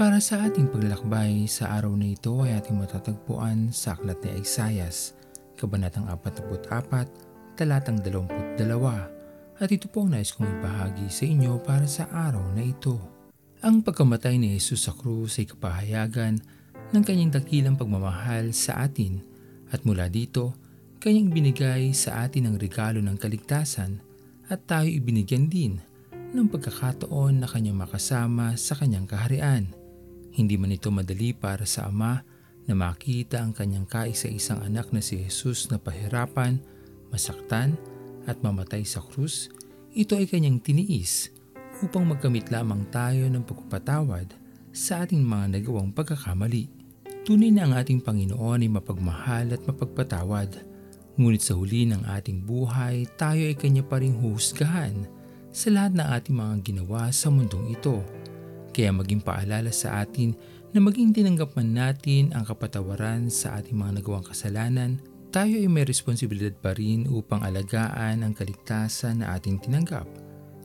Para sa ating paglalakbay sa araw na ito ay ating matatagpuan sa Aklat ni Isayas, Kabanatang 44, Talatang 22. At ito po ang nais kong ibahagi sa inyo para sa araw na ito. Ang pagkamatay ni Jesus sa krus ay kapahayagan ng kanyang dakilang pagmamahal sa atin at mula dito, kanyang binigay sa atin ang regalo ng kaligtasan at tayo ibinigyan din ng pagkakataon na kanyang makasama sa kanyang kaharian. Hindi man ito madali para sa Ama na makita ang kanyang kaisa-isang anak na si Jesus na pahirapan, masaktan at mamatay sa krus. Ito ay kanyang tiniis upang magkamit lamang tayo ng pagpapatawad sa ating mga nagawang pagkakamali. Tunay na ang ating Panginoon ay mapagmahal at mapagpatawad. Ngunit sa huli ng ating buhay, tayo ay kanya pa rin husgahan sa lahat ng ating mga ginawa sa mundong ito. Kaya maging paalala sa atin na maging tinanggap man natin ang kapatawaran sa ating mga nagawang kasalanan, tayo ay may responsibilidad pa rin upang alagaan ang kaligtasan na ating tinanggap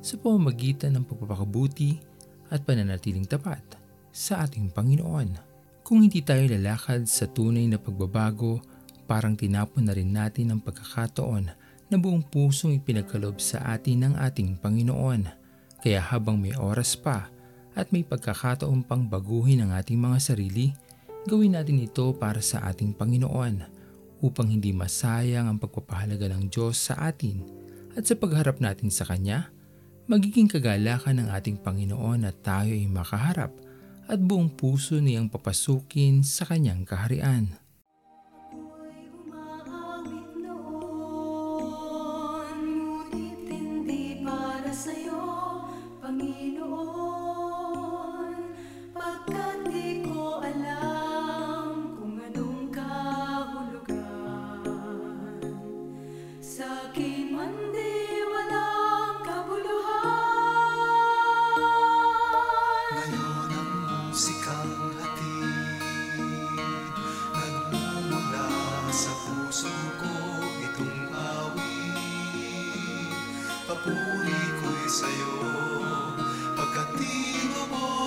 sa pamamagitan ng pagpapakabuti at pananatiling tapat sa ating Panginoon. Kung hindi tayo lalakad sa tunay na pagbabago, parang tinapon na rin natin ang pagkakataon na buong pusong ipinagkalob sa atin ng ating Panginoon. Kaya habang may oras pa at may pagkakataon pang baguhin ang ating mga sarili, gawin natin ito para sa ating Panginoon upang hindi masayang ang pagpapahalaga ng Diyos sa atin at sa pagharap natin sa Kanya, magiging kagalakan ng ating Panginoon at tayo ay makaharap at buong puso niyang papasukin sa Kanyang kaharian.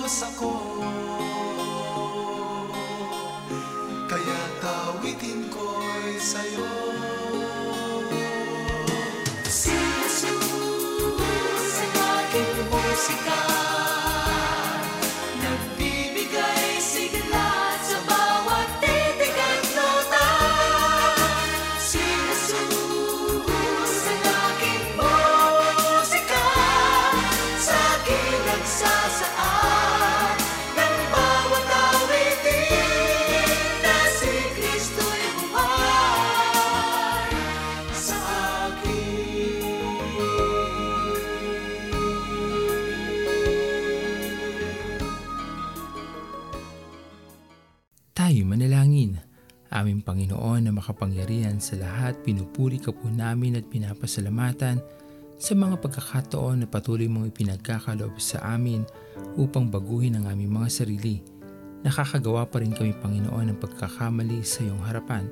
sacou. Tayo manalangin. Aming Panginoon na makapangyarihan sa lahat, pinupuri ka po namin at pinapasalamatan sa mga pagkakataon na patuloy mong ipinagkakaloob sa amin upang baguhin ang aming mga sarili. Nakakagawa pa rin kami Panginoon ng pagkakamali sa iyong harapan.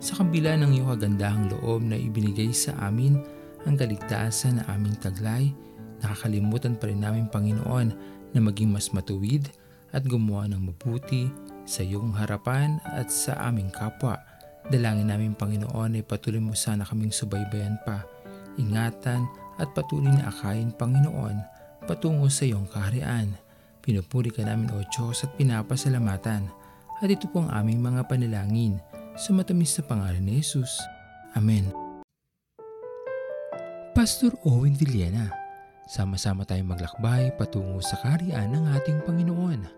Sa kabila ng iyong kagandahang loob na ibinigay sa amin ang kaligtasan na aming taglay, nakakalimutan pa rin namin Panginoon na maging mas matuwid at gumawa ng mabuti sa iyong harapan at sa aming kapwa. Dalangin namin Panginoon ay patuloy mo sana kaming subaybayan pa, ingatan at patuloy na akayin Panginoon patungo sa iyong kaharian. Pinupuri ka namin o Diyos at pinapasalamatan. At ito po ang aming mga panalangin sa matamis na pangalan ni Jesus. Amen. Pastor Owen Villena, sama-sama tayong maglakbay patungo sa kaharian ng ating Panginoon